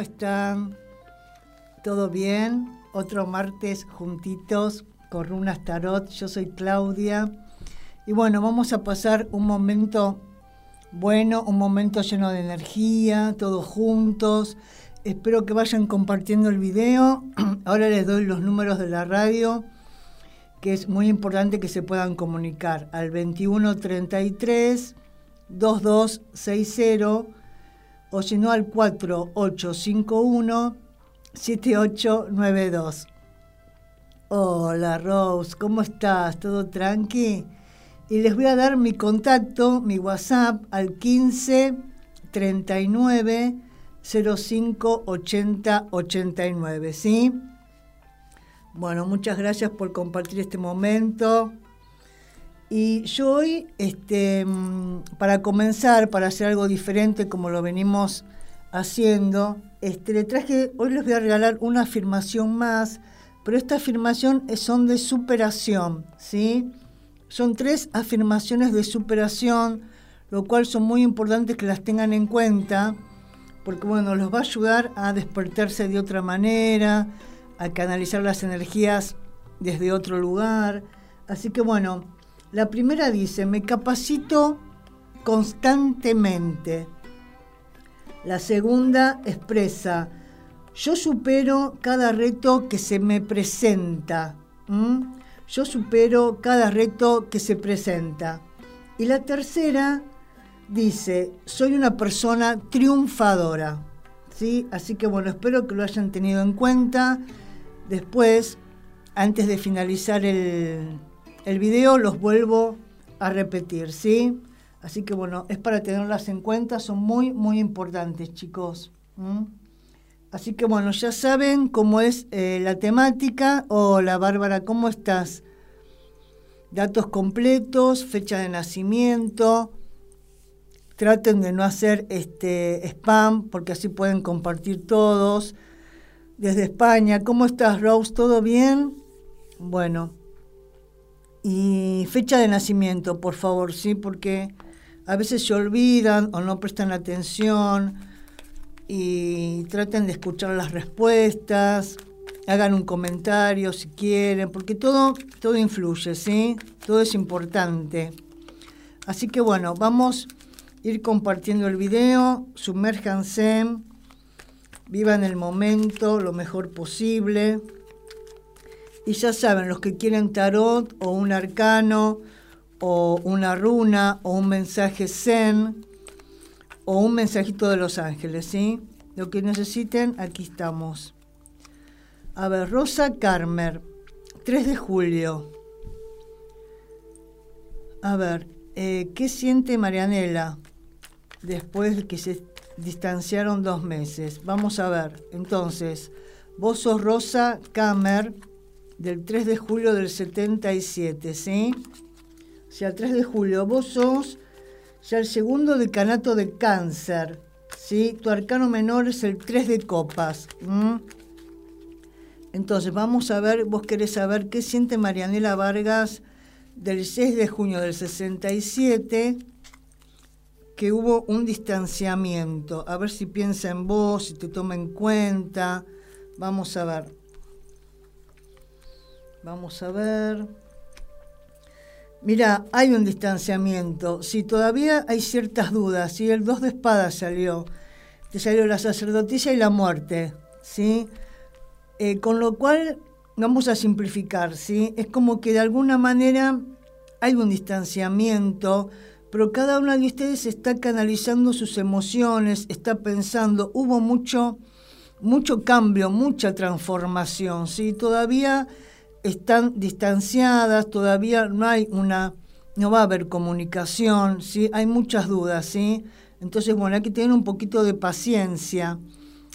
¿cómo están? ¿Todo bien? Otro martes juntitos con Runas Tarot. Yo soy Claudia. Y bueno, vamos a pasar un momento bueno, un momento lleno de energía, todos juntos. Espero que vayan compartiendo el video. Ahora les doy los números de la radio, que es muy importante que se puedan comunicar al 2133 2260 o si no al 4851 7892. Hola Rose, ¿cómo estás? ¿Todo tranqui? Y les voy a dar mi contacto, mi WhatsApp al 15 39 05 80 89, ¿sí? Bueno, muchas gracias por compartir este momento. Y yo hoy, este, mm, para comenzar, para hacer algo diferente como lo venimos haciendo, este, le traje, hoy les voy a regalar una afirmación más, pero esta afirmación son de superación, ¿sí? Son tres afirmaciones de superación, lo cual son muy importantes que las tengan en cuenta, porque bueno, los va a ayudar a despertarse de otra manera, a canalizar las energías desde otro lugar. Así que bueno, la primera dice, me capacito constantemente. La segunda expresa, yo supero cada reto que se me presenta. Yo supero cada reto que se presenta. Y la tercera dice, soy una persona triunfadora. ¿Sí? Así que bueno, espero que lo hayan tenido en cuenta. Después, antes de finalizar el, el video los vuelvo a repetir, ¿sí? Así que bueno, es para tenerlas en cuenta, son muy, muy importantes, chicos. Así que bueno, ya saben cómo es eh, la temática. Hola Bárbara, ¿cómo estás? Datos completos, fecha de nacimiento. Traten de no hacer este spam, porque así pueden compartir todos. Desde España, ¿cómo estás, Rose? ¿Todo bien? Bueno, y fecha de nacimiento, por favor, sí, porque a veces se olvidan o no prestan atención y traten de escuchar las respuestas, hagan un comentario si quieren, porque todo, todo influye, ¿sí? Todo es importante. Así que bueno, vamos a ir compartiendo el video, sumérjanse, vivan el momento lo mejor posible. Y ya saben, los que quieren tarot o un arcano o una runa o un mensaje zen o un mensajito de los ángeles, ¿sí? Lo que necesiten, aquí estamos. A ver, Rosa Carmer, 3 de julio. A ver, eh, ¿qué siente Marianela después de que se distanciaron dos meses? Vamos a ver. Entonces, vos sos Rosa Carmer del 3 de julio del 77, ¿sí? O sea, el 3 de julio, vos sos ya el segundo decanato de cáncer, ¿sí? Tu arcano menor es el 3 de copas. Entonces, vamos a ver, vos querés saber qué siente Marianela Vargas del 6 de junio del 67, que hubo un distanciamiento. A ver si piensa en vos, si te toma en cuenta. Vamos a ver. Vamos a ver. Mira, hay un distanciamiento. Si todavía hay ciertas dudas, si el 2 de espadas salió, te salió la sacerdotisa y la muerte, ¿sí? Eh, con lo cual, vamos a simplificar, ¿sí? Es como que de alguna manera hay un distanciamiento, pero cada uno de ustedes está canalizando sus emociones, está pensando, hubo mucho, mucho cambio, mucha transformación, ¿sí? Todavía están distanciadas, todavía no hay una, no va a haber comunicación, ¿sí? hay muchas dudas, ¿sí? Entonces, bueno, hay que tener un poquito de paciencia.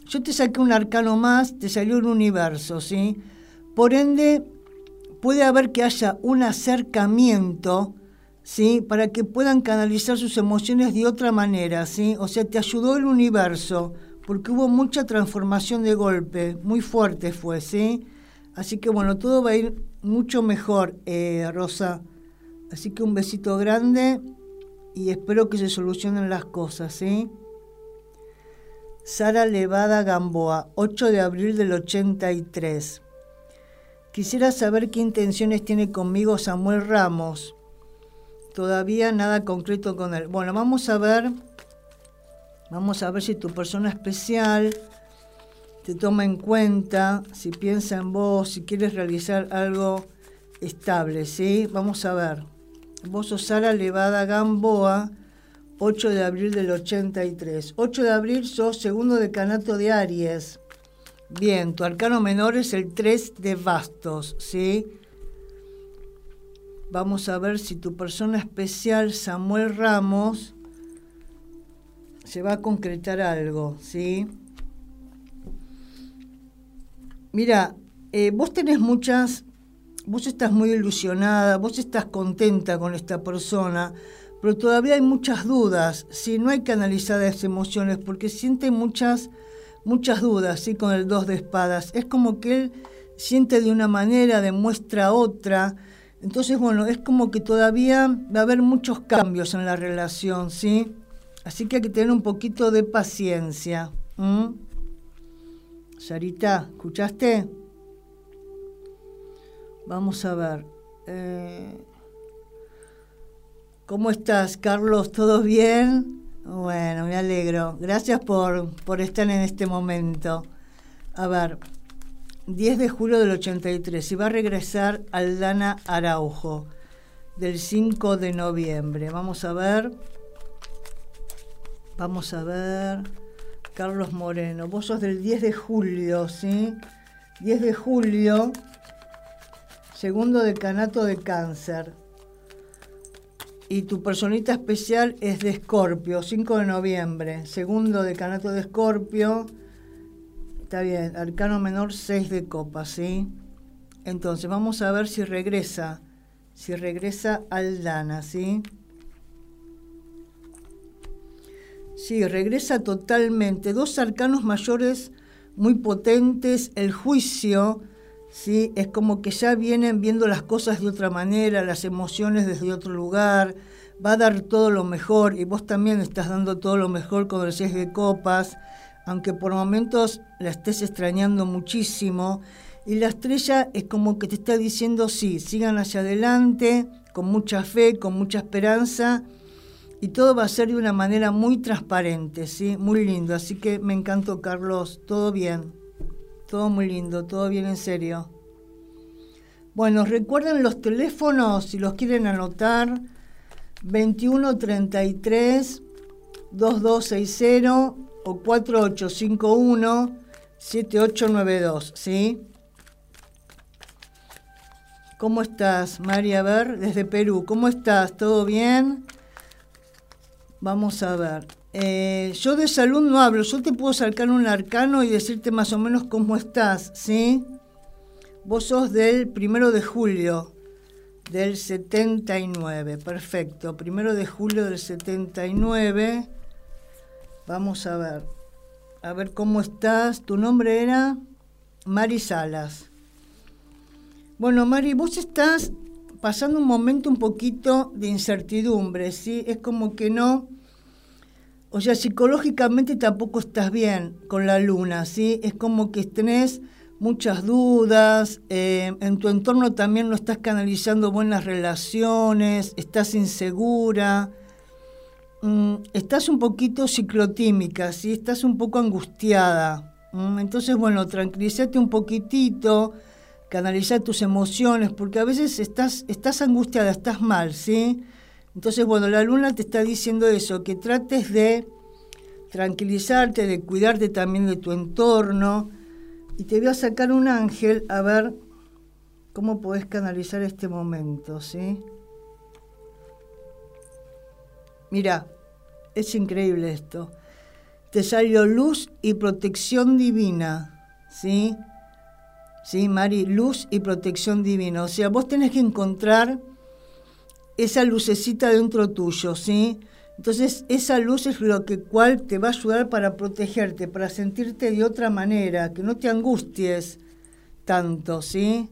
Yo te saqué un arcano más, te salió un universo, ¿sí? Por ende, puede haber que haya un acercamiento, ¿sí? Para que puedan canalizar sus emociones de otra manera, ¿sí? O sea, te ayudó el universo, porque hubo mucha transformación de golpe, muy fuerte fue, ¿sí? Así que bueno, todo va a ir mucho mejor, eh, Rosa. Así que un besito grande y espero que se solucionen las cosas, ¿sí? Sara Levada Gamboa, 8 de abril del 83. Quisiera saber qué intenciones tiene conmigo Samuel Ramos. Todavía nada concreto con él. Bueno, vamos a ver. Vamos a ver si tu persona especial te toma en cuenta, si piensa en vos, si quieres realizar algo estable, ¿sí? Vamos a ver. Vos sos Sara Levada Gamboa, 8 de abril del 83. 8 de abril sos segundo decanato de Aries. Bien, tu arcano menor es el 3 de bastos, ¿sí? Vamos a ver si tu persona especial, Samuel Ramos, se va a concretar algo, ¿sí? Mira, eh, vos tenés muchas, vos estás muy ilusionada, vos estás contenta con esta persona, pero todavía hay muchas dudas, si no hay que analizar las emociones, porque siente muchas, muchas dudas, ¿sí? Con el dos de espadas. Es como que él siente de una manera, demuestra otra. Entonces, bueno, es como que todavía va a haber muchos cambios en la relación, ¿sí? Así que hay que tener un poquito de paciencia. Sarita, ¿escuchaste? Vamos a ver. Eh, ¿Cómo estás, Carlos? ¿Todo bien? Bueno, me alegro. Gracias por, por estar en este momento. A ver, 10 de julio del 83. Y va a regresar Aldana Araujo, del 5 de noviembre. Vamos a ver. Vamos a ver. Carlos Moreno. Vos sos del 10 de julio, ¿sí? 10 de julio, segundo decanato de cáncer. Y tu personita especial es de Escorpio, 5 de noviembre. Segundo decanato de Escorpio. Está bien, arcano menor 6 de copa, ¿sí? Entonces, vamos a ver si regresa. Si regresa Aldana, ¿sí? Sí, regresa totalmente. Dos arcanos mayores muy potentes, el juicio, ¿sí? es como que ya vienen viendo las cosas de otra manera, las emociones desde otro lugar, va a dar todo lo mejor y vos también estás dando todo lo mejor con el 6 de copas, aunque por momentos la estés extrañando muchísimo. Y la estrella es como que te está diciendo, sí, sigan hacia adelante, con mucha fe, con mucha esperanza y todo va a ser de una manera muy transparente, ¿sí? Muy lindo. Así que me encantó, Carlos. Todo bien. Todo muy lindo. Todo bien en serio. Bueno, recuerden los teléfonos, si los quieren anotar, 2133 2260 o 4851 7892, ¿sí? ¿Cómo estás, María? Ver, desde Perú, ¿cómo estás? ¿Todo bien? Vamos a ver. Eh, yo de salud no hablo, yo te puedo sacar un arcano y decirte más o menos cómo estás, ¿sí? Vos sos del primero de julio del 79, perfecto. Primero de julio del 79. Vamos a ver. A ver cómo estás. Tu nombre era Mari Salas. Bueno, Mari, vos estás pasando un momento un poquito de incertidumbre, ¿sí? Es como que no o sea, psicológicamente tampoco estás bien con la luna, ¿sí? Es como que tenés muchas dudas, eh, en tu entorno también no estás canalizando buenas relaciones, estás insegura, mm, estás un poquito ciclotímica, ¿sí? Estás un poco angustiada. Entonces, bueno, tranquilízate un poquitito, canaliza tus emociones, porque a veces estás, estás angustiada, estás mal, ¿sí? Entonces, bueno, la luna te está diciendo eso, que trates de tranquilizarte, de cuidarte también de tu entorno. Y te voy a sacar un ángel a ver cómo podés canalizar este momento, ¿sí? Mira, es increíble esto. Te salió luz y protección divina, ¿sí? Sí, Mari, luz y protección divina. O sea, vos tenés que encontrar esa lucecita dentro tuyo, ¿sí? Entonces, esa luz es lo que cual te va a ayudar para protegerte, para sentirte de otra manera, que no te angusties tanto, ¿sí?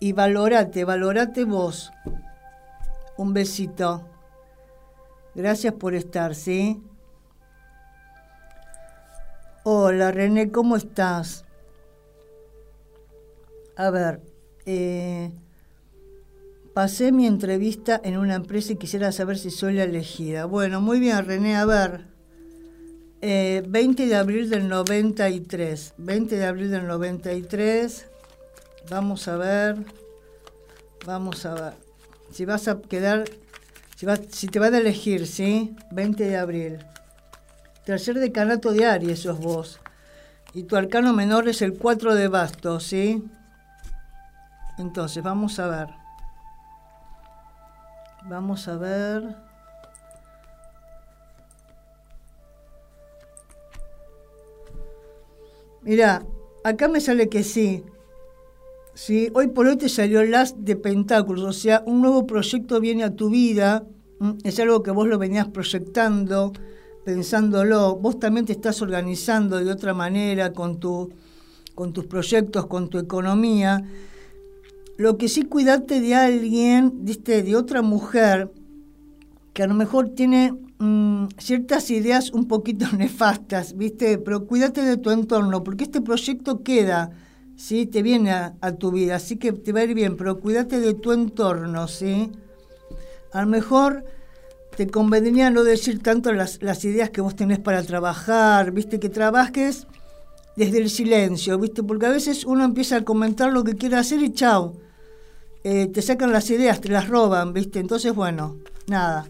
Y valórate, valórate vos. Un besito. Gracias por estar, ¿sí? Hola René, ¿cómo estás? A ver, eh, pasé mi entrevista en una empresa y quisiera saber si soy la elegida. Bueno, muy bien René, a ver. 20 eh, de abril del 93. 20 de abril del 93. Vamos a ver. Vamos a ver. Si vas a quedar. Si, si te van a elegir, ¿sí? 20 de abril. Tercer decanato de Aries sos vos. Y tu arcano menor es el 4 de bastos, ¿sí? Entonces, vamos a ver. Vamos a ver. Mira, acá me sale que sí. Sí, hoy por hoy te salió el as de pentáculos, o sea, un nuevo proyecto viene a tu vida, es algo que vos lo venías proyectando, pensándolo, vos también te estás organizando de otra manera con, tu, con tus proyectos, con tu economía. Lo que sí cuidarte de alguien, de otra mujer, que a lo mejor tiene Mm, ciertas ideas un poquito nefastas, ¿viste? Pero cuídate de tu entorno, porque este proyecto queda, ¿sí? Te viene a, tu vida, así que te va a ir bien, pero cuídate de tu entorno, ¿sí? A lo mejor te convendría no decir tanto las, las ideas que vos tenés para trabajar, ¿viste? Que trabajes desde el silencio, ¿viste? Porque a veces uno empieza a comentar lo que quiere hacer y chao. Eh, te sacan las ideas, te las roban, ¿viste? Entonces, bueno, nada.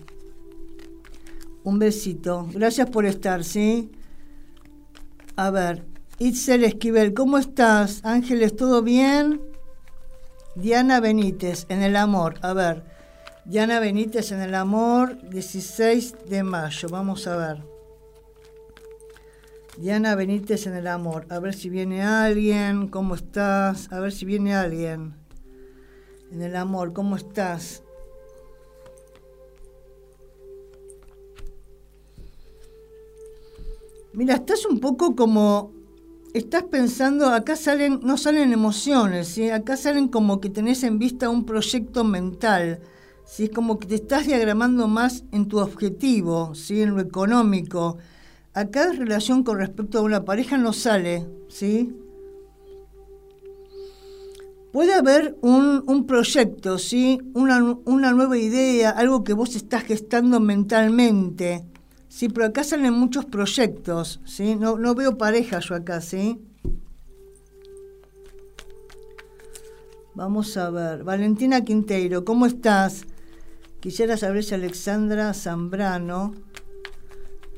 Un besito. Gracias por estar, ¿sí? A ver, Itzel Esquivel, ¿cómo estás? Ángeles, ¿todo bien? Diana Benítez, en el amor. A ver, Diana Benítez en el amor, 16 de mayo. Vamos a ver. Diana Benítez en el amor. A ver si viene alguien. ¿Cómo estás? A ver si viene alguien. En el amor, ¿cómo estás? Mira, estás un poco como, estás pensando, acá salen, no salen emociones, ¿sí? acá salen como que tenés en vista un proyecto mental, ¿sí? es como que te estás diagramando más en tu objetivo, ¿sí? en lo económico. Acá relación con respecto a una pareja no sale, ¿sí? Puede haber un, proyecto, ¿sí? Una, una nueva idea, algo que vos estás gestando mentalmente, Sí, pero acá salen muchos proyectos, ¿sí? No, no veo pareja yo acá, ¿sí? Vamos a ver. Valentina Quinteiro, ¿cómo estás? Quisiera saber si Alexandra Zambrano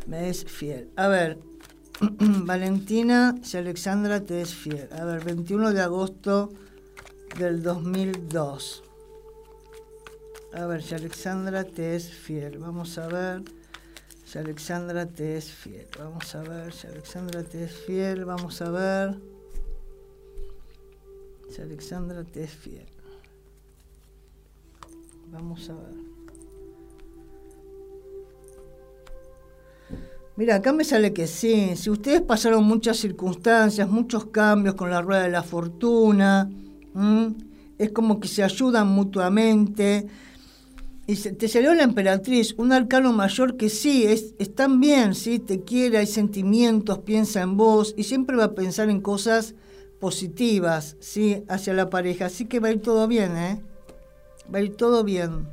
me es fiel. A ver, Valentina, si Alexandra te es fiel. A ver, 21 de agosto del 2002. A ver, si Alexandra te es fiel. Vamos a ver. Si Alexandra te es fiel. Vamos a ver si Alexandra te es fiel. Vamos a ver. Si Alexandra te es fiel. Vamos a ver. Mira, acá me sale que sí. Si ustedes pasaron muchas circunstancias, muchos cambios con la rueda de la fortuna, es como que se ayudan mutuamente y te salió la emperatriz, un arcano mayor que sí, es, tan bien, ¿sí? te quiere, hay sentimientos, piensa en vos y siempre va a pensar en cosas positivas ¿sí? hacia la pareja. Así que va a ir todo bien, ¿eh? Va a ir todo bien.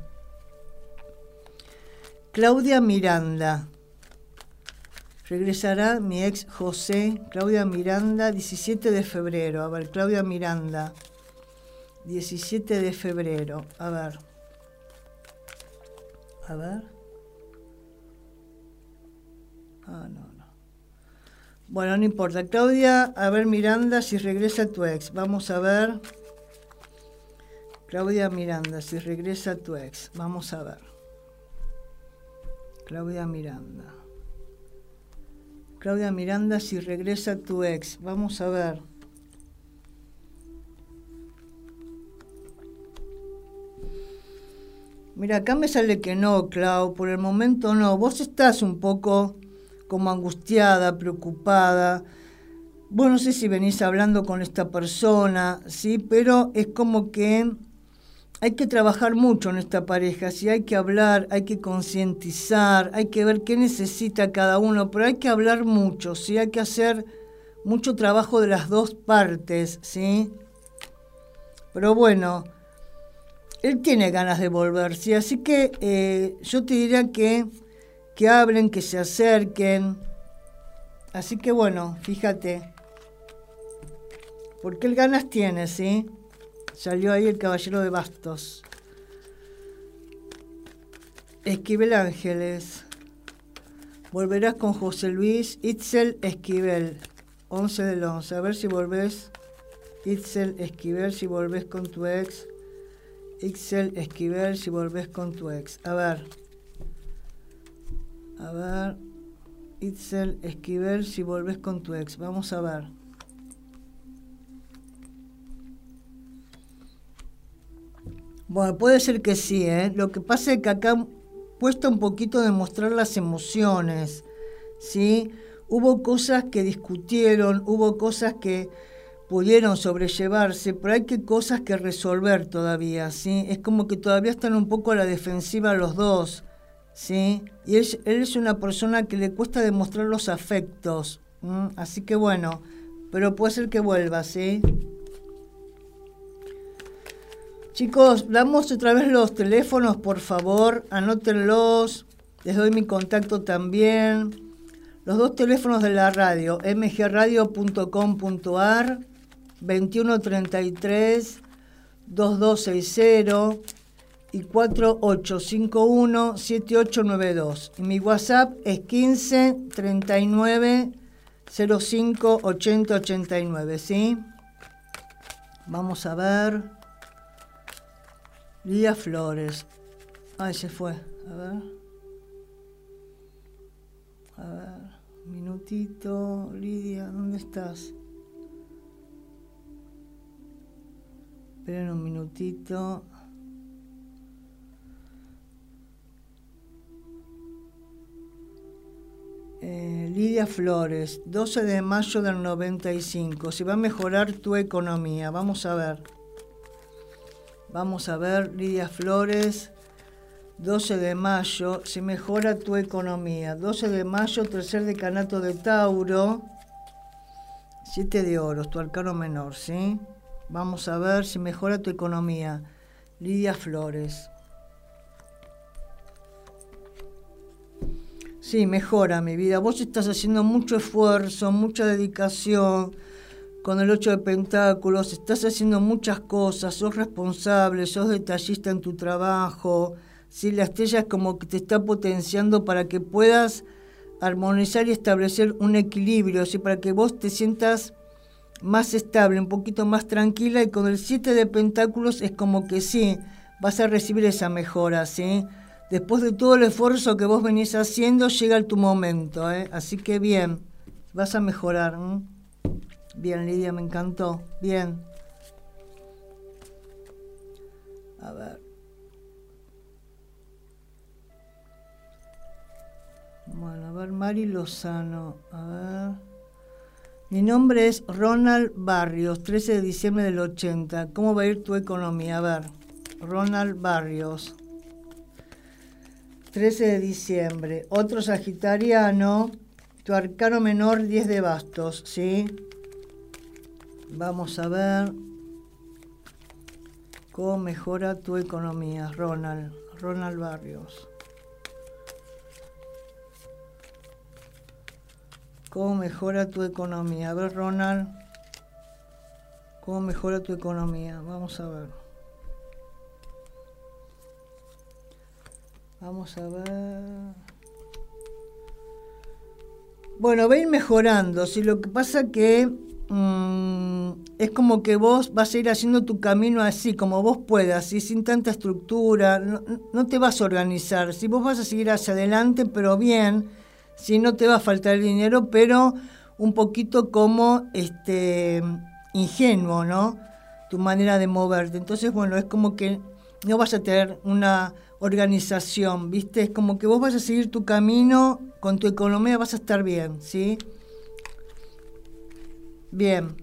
Claudia Miranda. Regresará mi ex José, Claudia Miranda, 17 de febrero. A ver, Claudia Miranda, 17 de febrero. A ver. A ver. Ah, no, no. Bueno, no importa. Claudia, a ver Miranda, si regresa tu ex. Vamos a ver. Claudia Miranda, si regresa tu ex. Vamos a ver. Claudia Miranda. Claudia Miranda, si regresa tu ex. Vamos a ver. Mira, acá me sale que no, Clau, por el momento no. Vos estás un poco como angustiada, preocupada. Vos no sé si venís hablando con esta persona, ¿sí? Pero es como que hay que trabajar mucho en esta pareja, si hay que hablar, hay que concientizar, hay que ver qué necesita cada uno, pero hay que hablar mucho, ¿sí? hay que hacer mucho trabajo de las dos partes, ¿sí? Pero bueno, él tiene ganas de volver, ¿sí? Así que eh, yo te diría que, que hablen, que se acerquen. Así que bueno, fíjate. Porque él ganas tiene, ¿sí? Salió ahí el caballero de bastos. Esquivel Ángeles. Volverás con José Luis Itzel Esquivel. 11 del 11. A ver si volvés. Itzel Esquivel, si volvés con tu ex. Itzel Esquivel, si volvés con tu ex. A ver. A ver. Itzel Esquivel, si volvés con tu ex. Vamos a ver. Bueno, puede ser que sí, ¿eh? Lo que pasa es que acá cuesta un poquito demostrar las emociones, ¿sí? Hubo cosas que discutieron, hubo cosas que pudieron sobrellevarse, pero hay que cosas que resolver todavía, ¿sí? Es como que todavía están un poco a la defensiva los dos, ¿sí? Y él, es una persona que le cuesta demostrar los afectos, así que bueno, pero puede ser que vuelva, ¿sí? Chicos, damos otra vez los teléfonos, por favor, anótenlos. Les doy mi contacto también. Los dos teléfonos de la radio, mgradio.com.ar 2133 2260 y 4851 7892. Y mi WhatsApp es 15 39 05 80 89, ¿sí? Vamos a ver. Lidia Flores. Ay, se fue. A ver. A ver. Minutito. Lidia, ¿dónde estás? Esperen un minutito. Eh, Lidia Flores, 12 de mayo del 95. Si va a mejorar tu economía. Vamos a ver. Vamos a ver, Lidia Flores, 12 de mayo, si mejora tu economía. 12 de mayo, tercer decanato de Tauro, 7 de oros, tu arcano menor, ¿sí? Vamos a ver si mejora tu economía. Lidia Flores. Sí, mejora mi vida. Vos estás haciendo mucho esfuerzo, mucha dedicación con el 8 de Pentáculos, estás haciendo muchas cosas, sos responsable, sos detallista en tu trabajo, si la estrella es como que te está potenciando para que puedas armonizar y establecer un equilibrio, ¿sí? para que vos te sientas más estable, un poquito más tranquila y con el 7 de Pentáculos es como que sí, vas a recibir esa mejora, ¿sí? Después de todo el esfuerzo que vos venís haciendo, llega tu momento, ¿eh? Así que bien, vas a mejorar. Bien, Lidia, me encantó. Bien. A ver. Bueno, a ver, Mari Lozano. A ver. Mi nombre es Ronald Barrios, 13 de diciembre del 80. ¿Cómo va a ir tu economía? A ver, Ronald Barrios. 13 de diciembre. Otro sagitariano. Tu arcano menor, 10 de bastos, ¿sí? Vamos a ver cómo mejora tu economía, Ronald, Ronald Barrios. ¿Cómo mejora tu economía? A ver, Ronald, ¿cómo mejora tu economía? Vamos a ver. Vamos a ver. Bueno, va a ir mejorando. Si lo que pasa que Mm, es como que vos vas a ir haciendo tu camino así, como vos puedas, y sin tanta estructura, no, te vas a organizar, si vos vas a seguir hacia adelante, pero bien, si no te va a faltar el dinero, pero un poquito como este ingenuo, ¿no? Tu manera de moverte. Entonces, bueno, es como que no vas a tener una organización, ¿viste? Es como que vos vas a seguir tu camino, con tu economía vas a estar bien, ¿sí? Bien.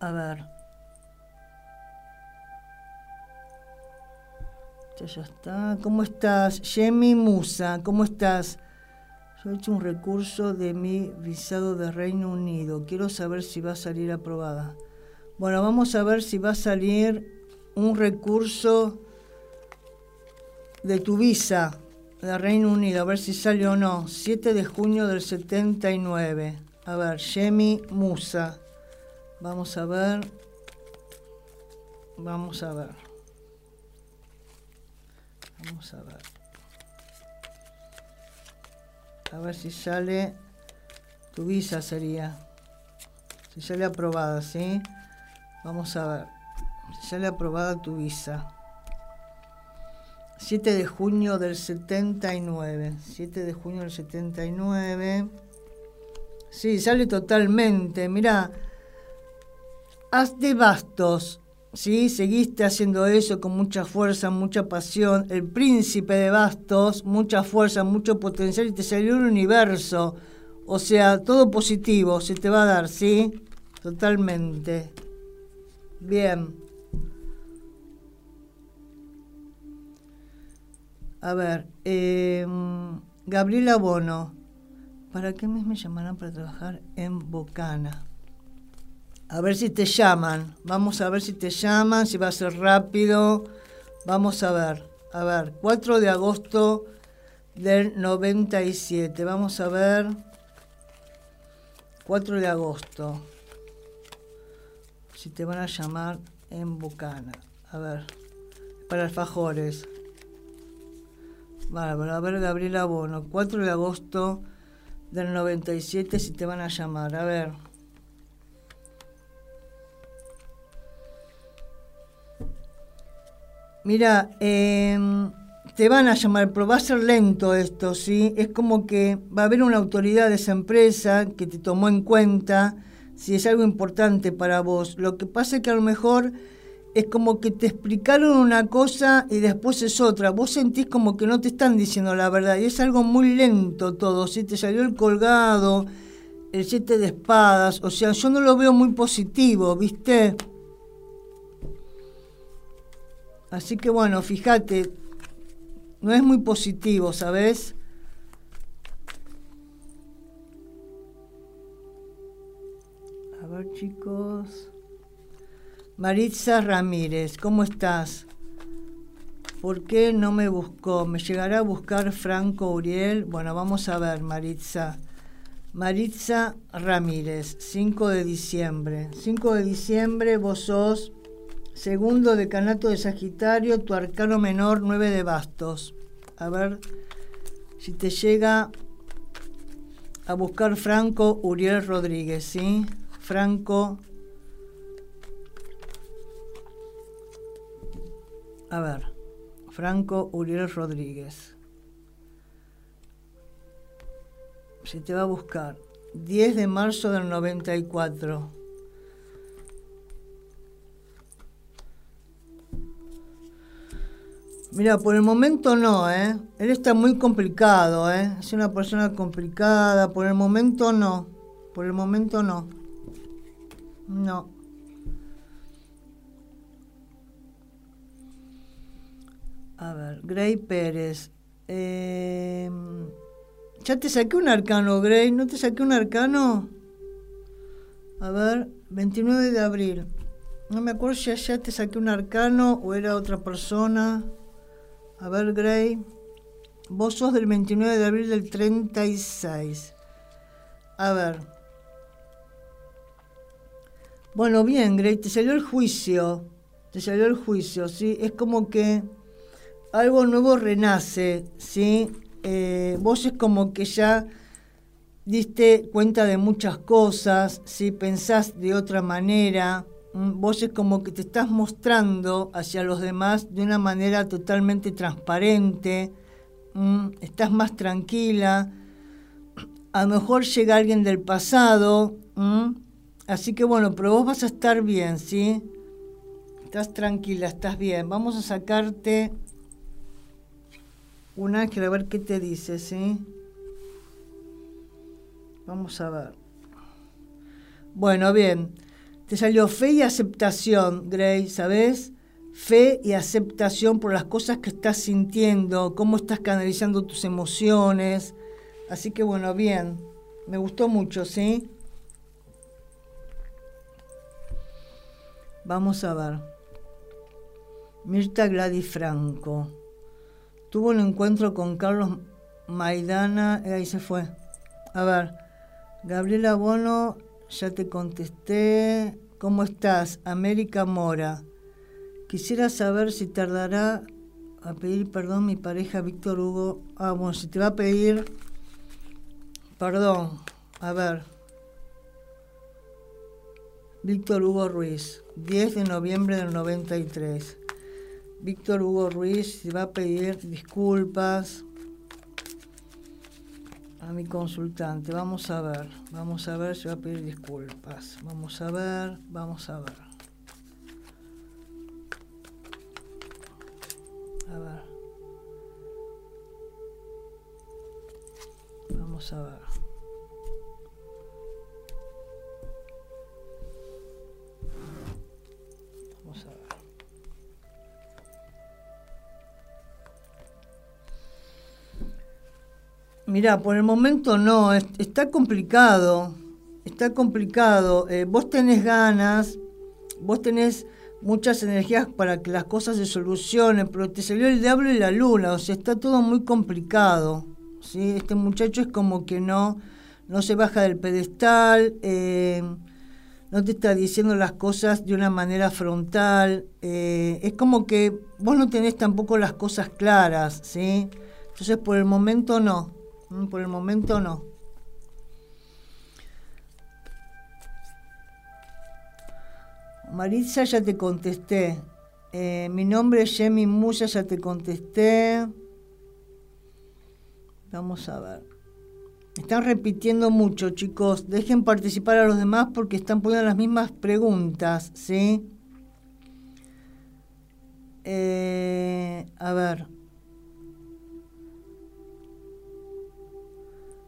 A ver. Ya está. ¿Cómo estás? Yemi Musa, ¿cómo estás? Yo he hecho un recurso de mi visado de Reino Unido. Quiero saber si va a salir aprobada. Bueno, vamos a ver si va a salir un recurso de tu visa de Reino Unido, a ver si sale o no. 7 de junio del 79. A ver, Yemi Musa. Vamos a ver. Vamos a ver. Vamos a ver. A ver si sale. Tu visa sería. Si sale aprobada, ¿sí? Vamos a ver. Si sale aprobada tu visa. 7 de junio del 79. 7 de junio del 79. Sí, sale totalmente. Mira, haz de bastos. ¿Sí? Seguiste haciendo eso con mucha fuerza, mucha pasión. El príncipe de bastos, mucha fuerza, mucho potencial y te salió un universo. O sea, todo positivo se te va a dar, ¿sí? Totalmente. Bien. A ver, eh, Gabriela Bono. ¿Para qué mes me llamarán para trabajar en Bocana? A ver si te llaman. Vamos a ver si te llaman, si va a ser rápido. Vamos a ver. A ver, 4 de agosto del 97. Vamos a ver. 4 de agosto. Si te van a llamar en Bucana. A ver. Para alfajores. Vale, a ver, Gabriela Bono. 4 de agosto del 97 si te van a llamar. A ver. Mira, em, te van a llamar, pero va a ser lento esto, ¿sí? Es como que va a haber una autoridad de esa empresa que te tomó en cuenta si es algo importante para vos. Lo que pasa es que a lo mejor es como que te explicaron una cosa y después es otra. Vos sentís como que no te están diciendo la verdad y es algo muy lento todo. Si te salió el colgado, el siete de espadas, o sea, yo no lo veo muy positivo, ¿viste? Así que bueno, fíjate, no es muy positivo, ¿sabes? A ver chicos. Maritza Ramírez, ¿cómo estás? ¿Por qué no me buscó? ¿Me llegará a buscar Franco Uriel? Bueno, vamos a ver, Maritza. Maritza Ramírez, 5 de diciembre. 5 de diciembre, vos sos Segundo decanato de Sagitario, tu arcano menor, nueve de bastos. A ver si te llega a buscar Franco Uriel Rodríguez, ¿sí? Franco. A ver, Franco Uriel Rodríguez. Si te va a buscar. 10 de marzo del 94. Mira, por el momento no, ¿eh? Él está muy complicado, ¿eh? Es una persona complicada. Por el momento no. Por el momento no. No. A ver, Gray Pérez. Em, ya te saqué un arcano, Gray. ¿No te saqué un arcano? A ver, 29 de abril. No me acuerdo si ya te saqué un arcano o era otra persona. A ver, Gray. Vos sos del 29 de abril del 36. A ver. Bueno, bien, Gray, te salió el juicio. Te salió el juicio, ¿sí? Es como que algo nuevo renace, ¿sí? Eh, vos es como que ya diste cuenta de muchas cosas, ¿sí? Pensás de otra manera, vos es como que te estás mostrando hacia los demás de una manera totalmente transparente, mm, estás más tranquila, a lo mejor llega alguien del pasado, mm, así que bueno, pero vos vas a estar bien, ¿sí? Estás tranquila, estás bien. Vamos a sacarte un ángel a ver qué te dice, ¿sí? Vamos a ver. Bueno, bien. Te salió fe y aceptación, Gray, ¿sabes? fe y aceptación por las cosas que estás sintiendo, cómo estás canalizando tus emociones. Así que bueno, bien, me gustó mucho, ¿sí? Vamos a ver. Mirta Gladys Franco. Tuvo un encuentro con Carlos Maidana, y ahí se fue. A ver, Gabriela Bono, ya te contesté. ¿Cómo estás? América Mora. Quisiera saber si tardará a pedir perdón mi pareja Víctor Hugo. Ah, bueno, si te va a pedir perdón. A ver. Víctor Hugo Ruiz, 10 de noviembre del 93. Víctor Hugo Ruiz va a pedir disculpas mi consultante. Vamos a ver, vamos a ver si va a pedir disculpas. Vamos a ver, vamos a ver. A ver. Vamos a ver. Mira, por el momento no, está complicado, está complicado. Eh, vos tenés ganas, vos tenés muchas energías para que las cosas se solucionen, pero te salió el diablo y la luna, o sea, está todo muy complicado. ¿sí? Este muchacho es como que no, no se baja del pedestal, eh, no te está diciendo las cosas de una manera frontal, eh, es como que vos no tenés tampoco las cosas claras, ¿sí? Entonces por el momento no. Mm, por el momento no. Maritza, ya te contesté. Eh, mi nombre es Jemmy Musa, ya te contesté. Vamos a ver. Están repitiendo mucho, chicos. Dejen participar a los demás porque están poniendo las mismas preguntas, ¿sí? Eh, a ver.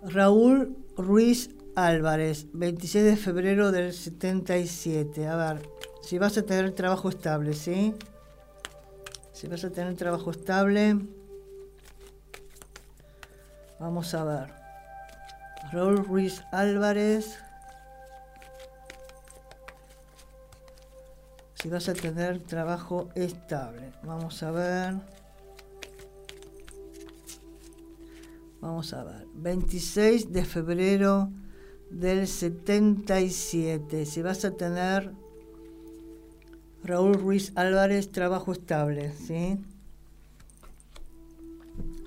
Raúl Ruiz Álvarez, 26 de febrero del 77. A ver, si vas a tener trabajo estable, ¿sí? Si vas a tener trabajo estable. Vamos a ver. Raúl Ruiz Álvarez. Si vas a tener trabajo estable. Vamos a ver. Vamos a ver, 26 de febrero del 77. Si vas a tener Raúl Ruiz Álvarez, trabajo estable, ¿sí?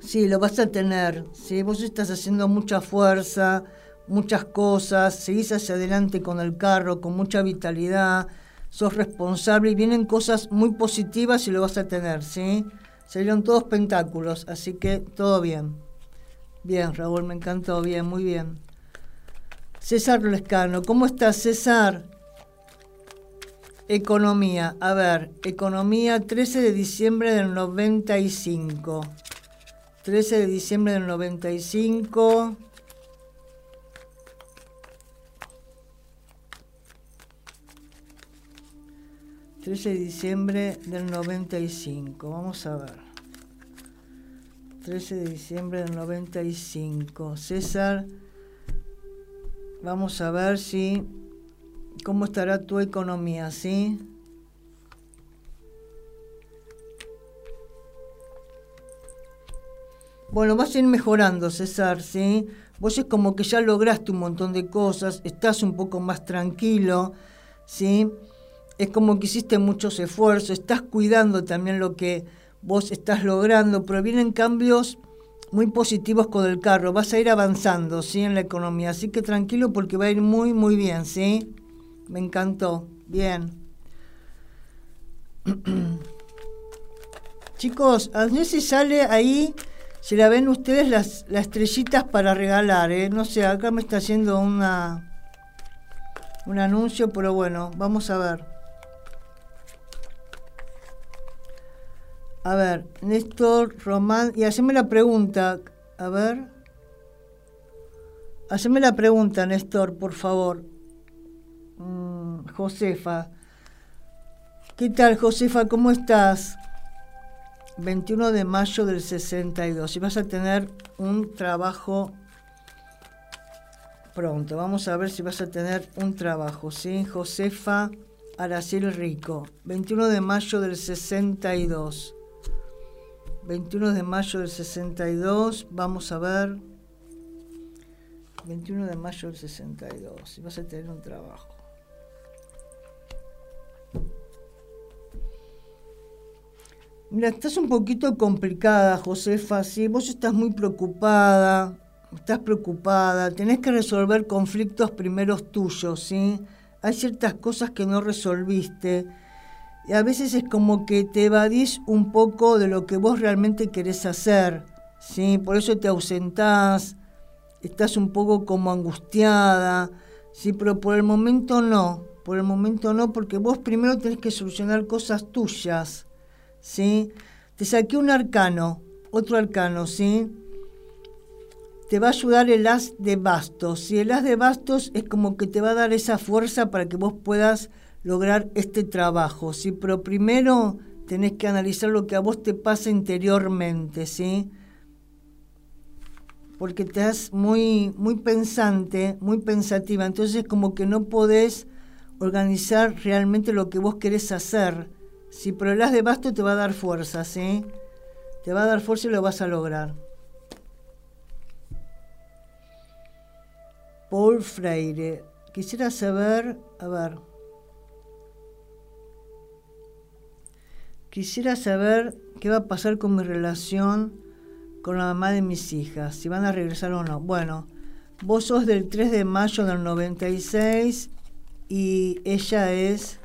Sí, lo vas a tener, ¿sí? Vos estás haciendo mucha fuerza, muchas cosas, seguís hacia adelante con el carro, con mucha vitalidad, sos responsable y vienen cosas muy positivas y lo vas a tener, ¿sí? Salieron todos pentáculos, así que todo bien. Bien, Raúl, me encantó, bien, muy bien. César Lescano, ¿cómo estás, César? Economía, a ver, economía 13 de diciembre del 95. 13 de diciembre del 95. ...13 de diciembre del 95... ...vamos a ver... 13 de diciembre del 95. César, vamos a ver si cómo estará tu economía, ¿sí? Bueno, vas a ir mejorando, César, ¿sí? Vos es como que ya lograste un montón de cosas, estás un poco más tranquilo, ¿sí? Es como que hiciste muchos esfuerzos, estás cuidando también lo que vos estás logrando, pero vienen cambios muy positivos con el carro, vas a ir avanzando, ¿sí? En la economía, así que tranquilo porque va a ir muy, muy bien, ¿sí? Me encantó, bien. Chicos, a si sale ahí, si la ven ustedes las, las estrellitas para regalar, ¿eh? No sé, acá me está haciendo una, un anuncio, pero bueno, vamos a ver. A ver, Néstor, Román, y haceme la pregunta, a ver. Haceme la pregunta, Néstor, por favor. Mm, Josefa. ¿Qué tal, Josefa? ¿Cómo estás? 21 de mayo del 62. Y vas a tener un trabajo pronto. Vamos a ver si vas a tener un trabajo, ¿sí? Josefa Aracil Rico. 21 de mayo del 62. 21 de mayo del 62. Vamos a ver. 21 de mayo del 62. Si vas a tener un trabajo. Mira, estás un poquito complicada, Josefa, sí, vos estás muy preocupada, estás preocupada, tenés que resolver conflictos primeros tuyos, ¿sí? Hay ciertas cosas que no resolviste y a veces es como que te evadís un poco de lo que vos realmente querés hacer, ¿sí? Por eso te ausentás, estás un poco como angustiada, ¿sí? Pero por el momento no, por el momento no, porque vos primero tenés que solucionar cosas tuyas, ¿sí? Te saqué un arcano, otro arcano, ¿sí? Te va a ayudar el as de bastos. Y el as de bastos es como que te va a dar esa fuerza para que vos puedas lograr este trabajo, ¿sí? Pero primero tenés que analizar lo que a vos te pasa interiormente, ¿sí? Porque te das muy, muy pensante, muy pensativa. Entonces como que no podés organizar realmente lo que vos querés hacer. Si pero el de basto te va a dar fuerza, ¿sí? Te va a dar fuerza y lo vas a lograr. Paul Freire. Quisiera saber, a ver. Quisiera saber qué va a pasar con mi relación con la mamá de mis hijas, si van a regresar o no. Bueno, vos sos del 3 de mayo del 96 y ella es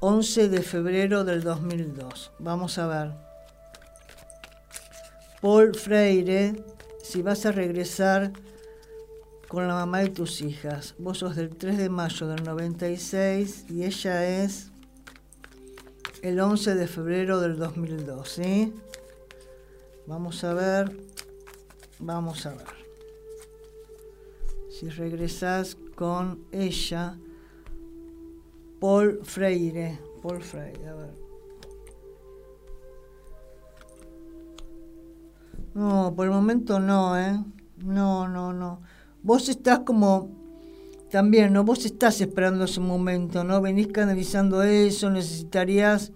11 de febrero del 2002. Vamos a ver. Paul Freire, si vas a regresar con la mamá de tus hijas. Vos sos del 3 de mayo del 96 y ella es el 11 de febrero del 2002, ¿sí? Vamos a ver, vamos a ver. Si regresás con ella, Paul Freire. Paul Freire, a ver. No, por el momento no, ¿eh? No, no, no. Vos estás como también, ¿no? Vos estás esperando ese momento, ¿no? Venís canalizando eso, necesitarías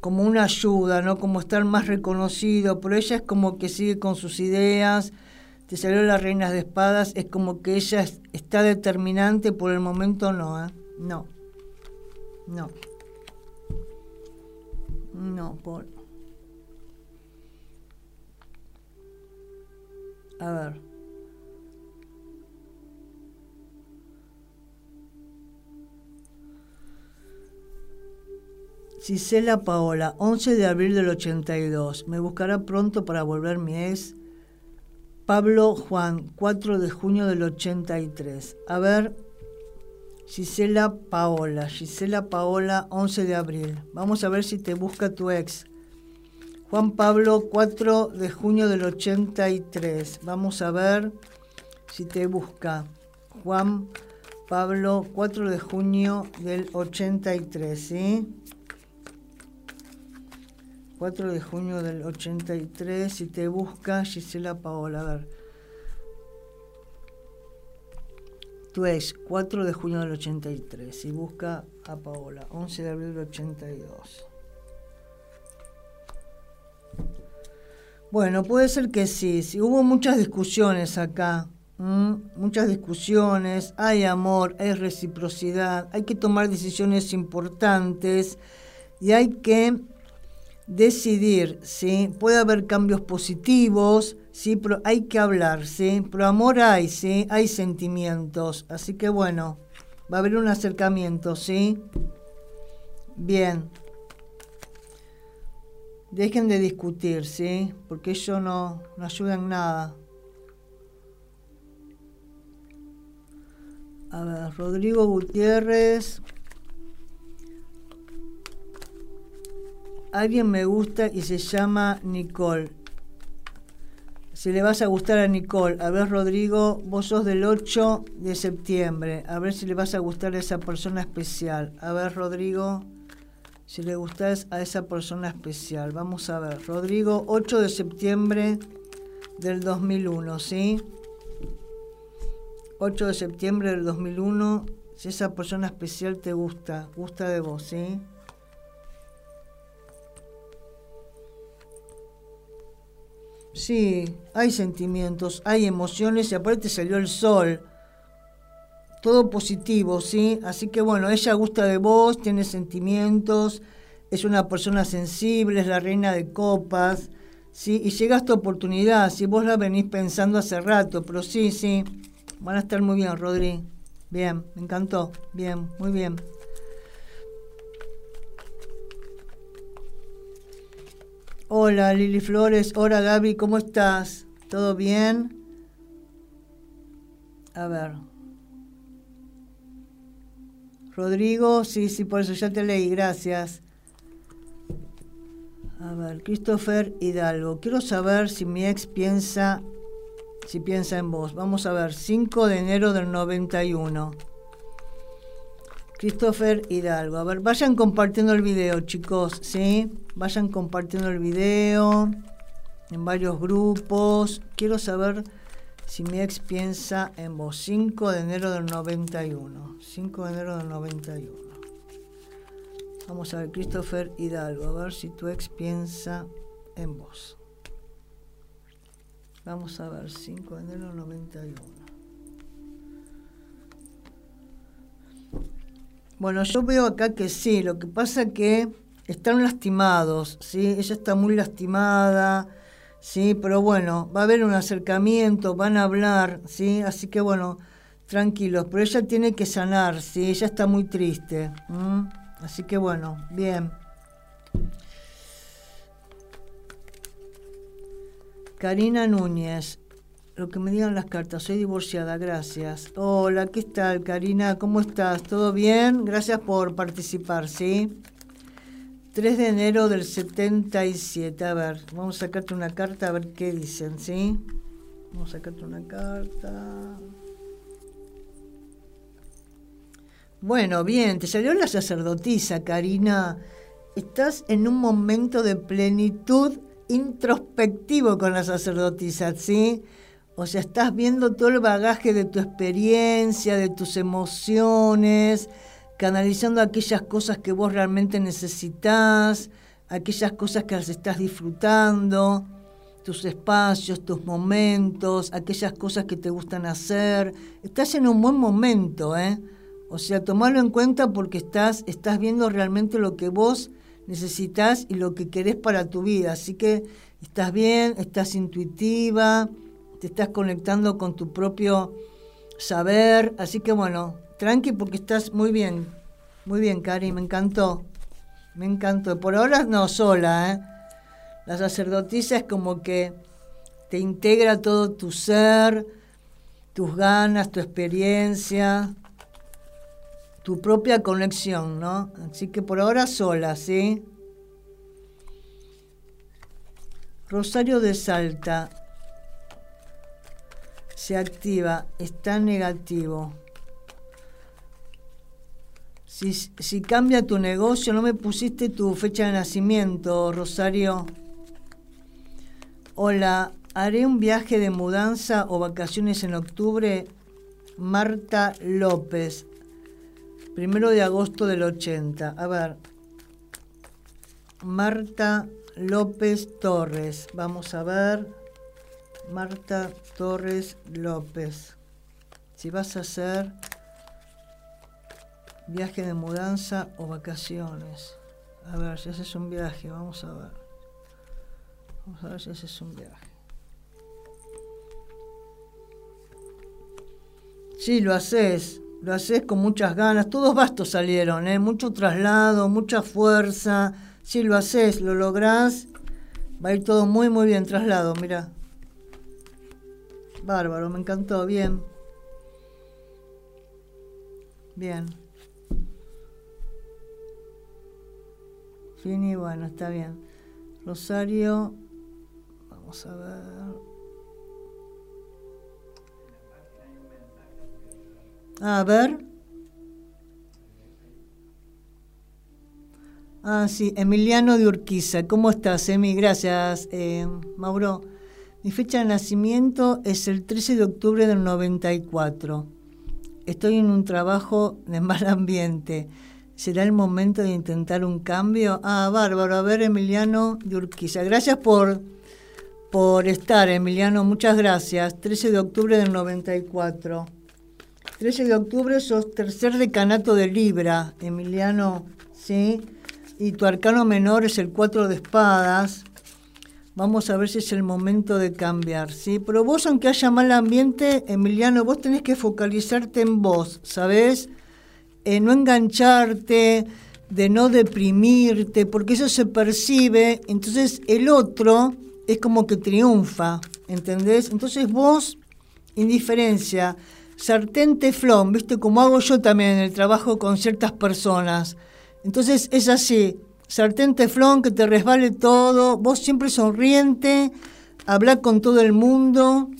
como una ayuda, ¿no? Como estar más reconocido, pero ella es como que sigue con sus ideas, te salió las reinas de espadas, es como que ella está determinante, por el momento no, ¿eh? No. No. No, por. A ver. Cisela Paola, 11 de abril del 82. Me buscará pronto para volver mi ex. Pablo Juan, 4 de junio del 83. A ver, Gisela Paola, Gisela Paola, 11 de abril. Vamos a ver si te busca tu ex. Juan Pablo, 4 de junio del 83. Vamos a ver si te busca. Juan Pablo, 4 de junio del 83, ¿sí? 4 de junio del 83, si te busca Gisela Paola. A ver. Tu ex, 4 de junio del 83. Y busca a Paola, 11 de abril del 82. Bueno, puede ser que sí. sí hubo muchas discusiones acá. Muchas discusiones. Hay amor, hay reciprocidad. Hay que tomar decisiones importantes. Y hay que decidir, ¿sí? Puede haber cambios positivos, ¿sí? Pero hay que hablar, ¿sí? Pero amor hay, ¿sí? Hay sentimientos. Así que bueno, va a haber un acercamiento, ¿sí? Bien. Dejen de discutir, ¿sí? Porque eso no, no ayuda en nada. A ver, Rodrigo Gutiérrez. Alguien me gusta y se llama Nicole. Si le vas a gustar a Nicole, a ver Rodrigo, vos sos del 8 de septiembre, a ver si le vas a gustar a esa persona especial. A ver Rodrigo, si le gustas a esa persona especial. Vamos a ver. Rodrigo, 8 de septiembre del 2001, ¿sí? 8 de septiembre del 2001, si esa persona especial te gusta, gusta de vos, ¿sí? Sí, hay sentimientos, hay emociones y aparte salió el sol. Todo positivo, ¿sí? Así que bueno, ella gusta de vos, tiene sentimientos, es una persona sensible, es la reina de copas, ¿sí? Y llega esta oportunidad, si vos la venís pensando hace rato, pero sí, sí, van a estar muy bien, Rodri. Bien, me encantó, bien, muy bien. Hola Lili Flores, hola Gaby, ¿cómo estás? ¿Todo bien? A ver. Rodrigo, sí, sí, por eso ya te leí, gracias. A ver, Christopher Hidalgo. Quiero saber si mi ex piensa, si piensa en vos. Vamos a ver, 5 de enero del 91. Christopher Hidalgo. A ver, vayan compartiendo el video, chicos, ¿sí? Vayan compartiendo el video en varios grupos. Quiero saber si mi ex piensa en vos. 5 de enero del 91. 5 de enero del 91. Vamos a ver, Christopher Hidalgo. A ver si tu ex piensa en vos. Vamos a ver, 5 de enero del 91. Bueno, yo veo acá que sí, lo que pasa que están lastimados, ¿sí? Ella está muy lastimada, ¿sí? Pero bueno, va a haber un acercamiento, van a hablar, ¿sí? Así que bueno, tranquilos, pero ella tiene que sanar, ¿sí? Ella está muy triste, así que bueno, bien. Karina Núñez, lo que me digan las cartas. Soy divorciada, gracias. Hola, ¿qué tal, Karina? ¿Cómo estás? ¿Todo bien? Gracias por participar, ¿sí? 3 de enero del 77. A ver, vamos a sacarte una carta a ver qué dicen, ¿sí? Vamos a sacarte una carta. Bueno, bien, te salió la sacerdotisa, Karina. Estás en un momento de plenitud introspectivo con la sacerdotisa, ¿sí? O sea, estás viendo todo el bagaje de tu experiencia, de tus emociones, canalizando aquellas cosas que vos realmente necesitas, aquellas cosas que las estás disfrutando, tus espacios, tus momentos, aquellas cosas que te gustan hacer. Estás en un buen momento, ¿eh? O sea, tomarlo en cuenta porque estás, estás viendo realmente lo que vos necesitas y lo que querés para tu vida. Así que estás bien, estás intuitiva te estás conectando con tu propio saber. Así que bueno, tranqui porque estás muy bien. Muy bien, Cari, me encantó. Me encantó. Por ahora no sola, ¿eh? La sacerdotisa es como que te integra todo tu ser, tus ganas, tu experiencia, tu propia conexión, ¿no? Así que por ahora sola, ¿sí? Rosario de Salta, se activa, está negativo. Si, si, cambia tu negocio, no me pusiste tu fecha de nacimiento, Rosario. Hola, haré un viaje de mudanza o vacaciones en octubre. Marta López, primero de agosto del 80. A ver, Marta López Torres, vamos a ver. Marta Torres López. Si vas a hacer viaje de mudanza o vacaciones. A ver, si haces un viaje, vamos a ver. Vamos a ver si haces un viaje. Sí, lo haces, lo haces con muchas ganas. Todos bastos salieron, ¿eh? mucho traslado, mucha fuerza. Sí, lo haces, lo lográs. Va a ir todo muy, muy bien. Traslado, mira. Bárbaro, me encantó, bien. Bien. Fini, bueno, está bien. Rosario, vamos a ver. A ver. Ah, sí, Emiliano de Urquiza. ¿Cómo estás, Emi? Gracias, eh, Mauro. Mi fecha de nacimiento es el 13 de octubre del 94. Estoy en un trabajo de mal ambiente. ¿Será el momento de intentar un cambio? Ah, bárbaro. A ver, Emiliano de. Gracias por, por estar, Emiliano. Muchas gracias. 13 de octubre del 94. 13 de octubre sos tercer decanato de Libra, Emiliano, ¿sí? Y tu arcano menor es el 4 de espadas. Vamos a ver si es el momento de cambiar, ¿sí? Pero vos, aunque haya mal ambiente, Emiliano, vos tenés que focalizarte en vos, ¿sabés? Eh, no engancharte, de no deprimirte, porque eso se percibe, entonces el otro es como que triunfa, ¿entendés? Entonces vos, indiferencia, sartén teflón, ¿viste? Como hago yo también en el trabajo con ciertas personas. Entonces es así, sartén teflón, que te resbale todo, vos siempre sonriente, habla con todo el mundo,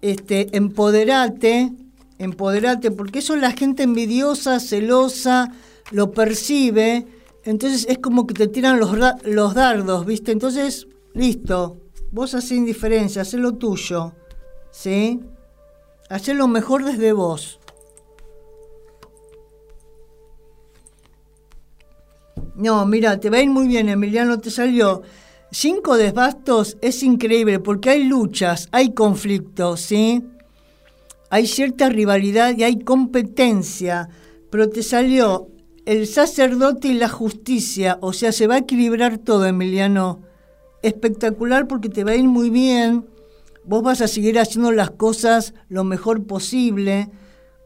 este, empoderate, empoderate, porque eso la gente envidiosa, celosa, lo percibe, entonces es como que te tiran los, los dardos, ¿viste? Entonces, listo, vos haces indiferencia, haz lo tuyo, ¿sí? Hacer lo mejor desde vos. No, mira, te va a ir muy bien, Emiliano, te salió. Cinco desbastos es increíble porque hay luchas, hay conflictos, ¿sí? Hay cierta rivalidad y hay competencia, pero te salió el sacerdote y la justicia, o sea, se va a equilibrar todo, Emiliano. Espectacular porque te va a ir muy bien vos vas a seguir haciendo las cosas lo mejor posible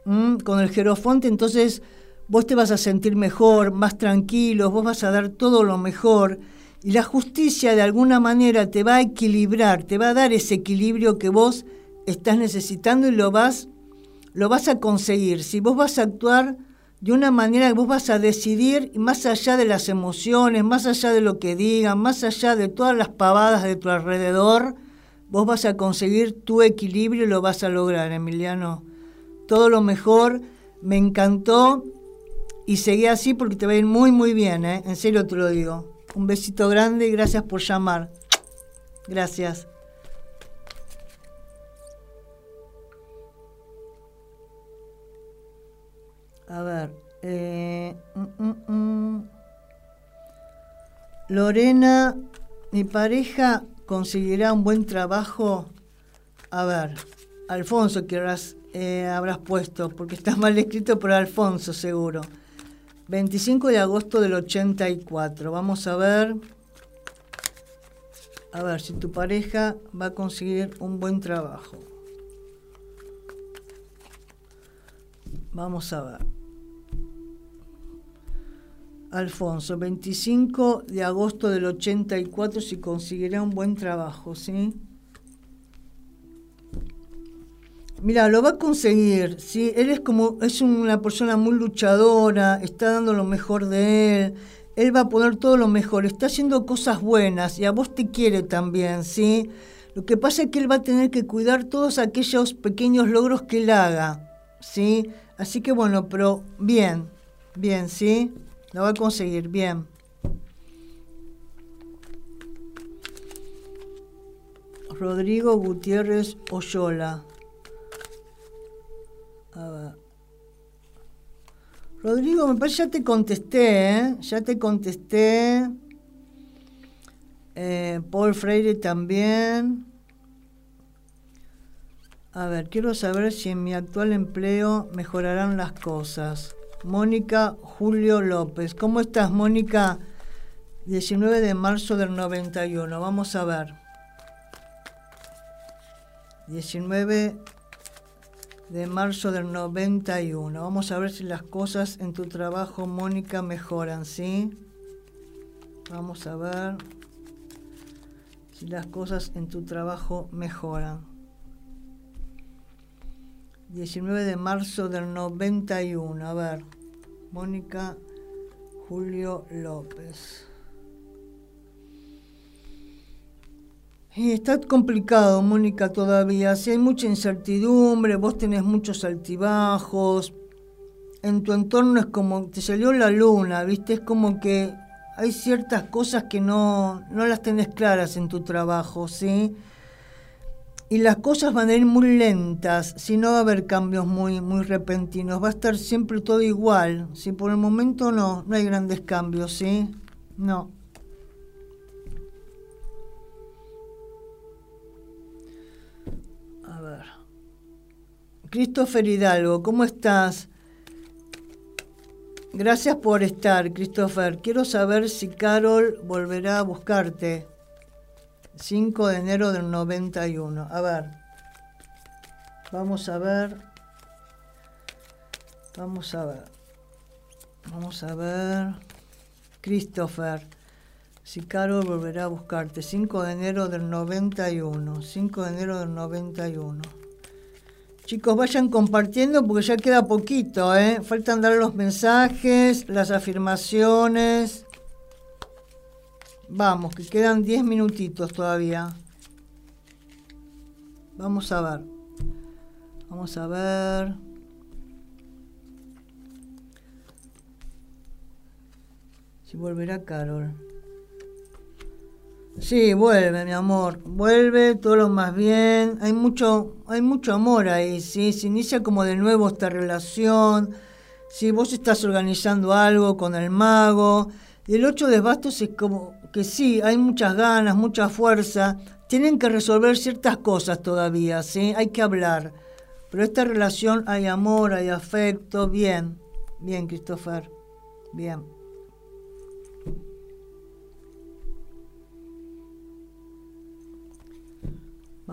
con el jerofonte, entonces vos te vas a sentir mejor, más tranquilo, vos vas a dar todo lo mejor y la justicia de alguna manera te va a equilibrar, te va a dar ese equilibrio que vos estás necesitando y lo vas, lo vas a conseguir. Si vos vas a actuar de una manera que vos vas a decidir, más allá de las emociones, más allá de lo que digan, más allá de todas las pavadas de tu alrededor, Vos vas a conseguir tu equilibrio y lo vas a lograr, Emiliano. Todo lo mejor, me encantó y seguí así porque te va a ir muy, muy bien, ¿eh? en serio te lo digo. Un besito grande y gracias por llamar. Gracias. A ver. Eh, mm, mm, mm. Lorena, mi pareja conseguirá un buen trabajo. A ver, Alfonso que habrás, eh, habrás puesto, porque está mal escrito por Alfonso seguro. 25 de agosto del 84. Vamos a ver. A ver si tu pareja va a conseguir un buen trabajo. Vamos a ver. Alfonso, 25 de agosto del 84, si conseguirá un buen trabajo, ¿sí? Mira, lo va a conseguir, ¿sí? Él es como, es una persona muy luchadora, está dando lo mejor de él, él va a poner todo lo mejor, está haciendo cosas buenas y a vos te quiere también, ¿sí? Lo que pasa es que él va a tener que cuidar todos aquellos pequeños logros que él haga, ¿sí? Así que bueno, pero bien, bien, ¿sí? Lo va a conseguir, bien. Rodrigo Gutiérrez Oyola. A ver. Rodrigo, me parece ya te contesté, ¿eh? Ya te contesté. Eh, Paul Freire también. A ver, quiero saber si en mi actual empleo mejorarán las cosas. Mónica Julio López. ¿Cómo estás, Mónica? 19 de marzo del 91. Vamos a ver. 19 de marzo del 91. Vamos a ver si las cosas en tu trabajo, Mónica, mejoran, ¿sí? Vamos a ver si las cosas en tu trabajo mejoran. 19 de marzo del 91. A ver, Mónica Julio López. Está complicado, Mónica, todavía. Si hay mucha incertidumbre, vos tenés muchos altibajos. En tu entorno es como, te salió la luna, ¿viste? Es como que hay ciertas cosas que no, no las tenés claras en tu trabajo, ¿sí? Y las cosas van a ir muy lentas, si no va a haber cambios muy, muy repentinos, va a estar siempre todo igual, ¿sí? Por el momento no, no hay grandes cambios, ¿sí? No. Christopher Hidalgo, ¿cómo estás? Gracias por estar, Christopher. Quiero saber si Carol volverá a buscarte. 5 de enero del 91. A ver. Vamos a ver. Vamos a ver. Vamos a ver. Christopher. Si Carol volverá a buscarte. 5 de enero del 91. 5 de enero del 91. Chicos, vayan compartiendo porque ya queda poquito, ¿eh? Faltan dar los mensajes, las afirmaciones. Vamos, que quedan 10 minutitos todavía. Vamos a ver. Vamos a ver. Si volverá Carol. Sí, vuelve, mi amor. Vuelve, todo lo más bien. Hay mucho, hay mucho amor ahí, ¿sí? Se inicia como de nuevo esta relación. Si vos estás organizando algo con el mago. Y el ocho de bastos es como que sí, hay muchas ganas, mucha fuerza. Tienen que resolver ciertas cosas todavía, ¿sí? Hay que hablar. Pero esta relación hay amor, hay afecto. Bien, bien, Christopher. Bien.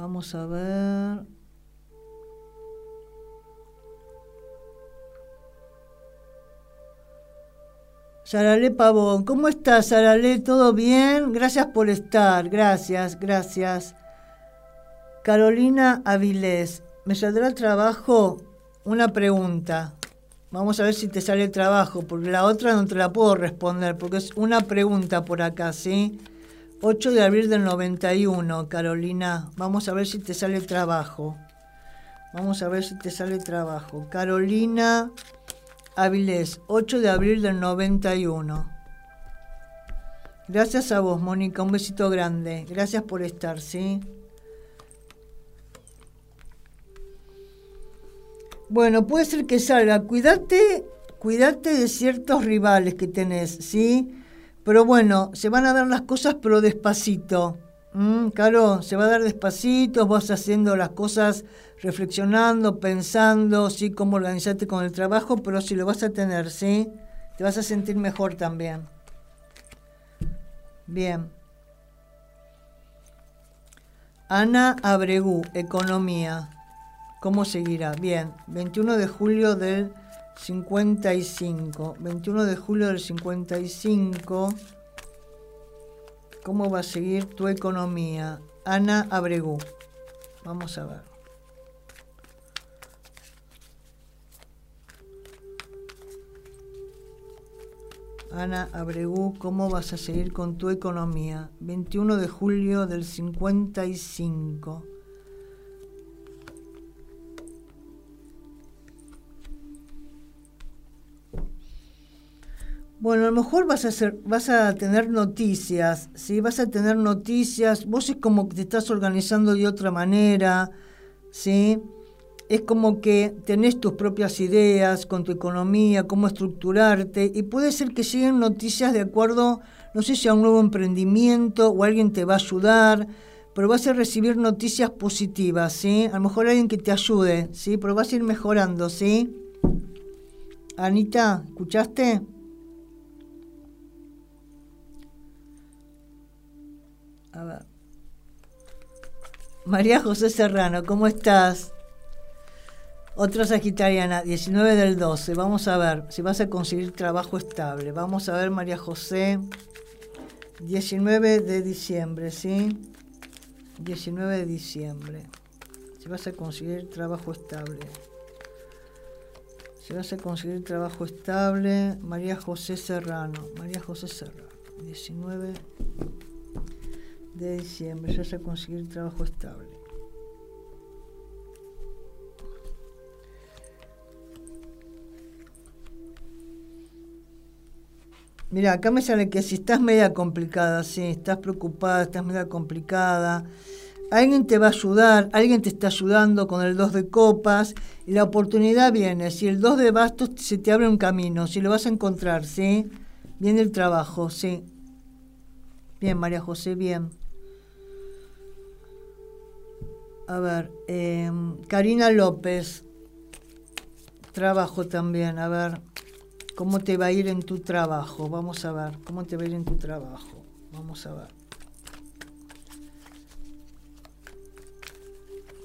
Vamos a ver. Saralé Pavón, ¿cómo estás, Saralé? ¿Todo bien? Gracias por estar, gracias, gracias. Carolina Avilés, ¿me saldrá trabajo? Una pregunta. Vamos a ver si te sale trabajo, porque la otra no te la puedo responder, porque es una pregunta por acá, ¿sí? 8 de abril del 91, Carolina. Vamos a ver si te sale trabajo. Vamos a ver si te sale trabajo. Carolina Avilés, 8 de abril del 91. Gracias a vos, Mónica. Un besito grande. Gracias por estar, ¿sí? Bueno, puede ser que salga. Cuídate, cuídate de ciertos rivales que tenés, ¿sí? Pero bueno, se van a dar las cosas, pero despacito. ¿Mm? Caro, se va a dar despacito, vas haciendo las cosas reflexionando, pensando, sí, cómo organizarte con el trabajo, pero si lo vas a tener, ¿sí? Te vas a sentir mejor también. Bien. Ana Abregú, Economía. ¿Cómo seguirá? Bien, 21 de julio del 55. 21 de julio del 55. ¿Cómo va a seguir tu economía? Ana Abregú. Vamos a ver. Ana Abregú, ¿cómo vas a seguir con tu economía? 21 de julio del 55. Bueno, a lo mejor vas a hacer, vas a tener noticias, ¿sí? Vas a tener noticias, vos es como que te estás organizando de otra manera, ¿sí? Es como que tenés tus propias ideas con tu economía, cómo estructurarte, y puede ser que lleguen noticias de acuerdo, no sé si a un nuevo emprendimiento o alguien te va a ayudar, pero vas a recibir noticias positivas, ¿sí? A lo mejor alguien que te ayude, ¿sí? Pero vas a ir mejorando, ¿sí? Anita, ¿escuchaste? María José Serrano, ¿cómo estás? Otra Sagitariana, 19 del 12. Vamos a ver si vas a conseguir trabajo estable. Vamos a ver, María José. 19 de diciembre, ¿sí? 19 de diciembre. Si vas a conseguir trabajo estable. Si vas a conseguir trabajo estable, María José Serrano. María José Serrano. 19 de diciembre, ya a conseguir trabajo estable. Mira, acá me sale que si estás media complicada, sí, estás preocupada, estás media complicada. Alguien te va a ayudar, alguien te está ayudando con el 2 de copas y la oportunidad viene. Si el 2 de bastos se te abre un camino, si lo vas a encontrar, ¿sí? Viene el trabajo, sí. Bien, María José, bien. A ver, em, Karina López, trabajo también, a ver. ¿Cómo te va a ir en tu trabajo? Vamos a ver. ¿Cómo te va a ir en tu trabajo? Vamos a ver.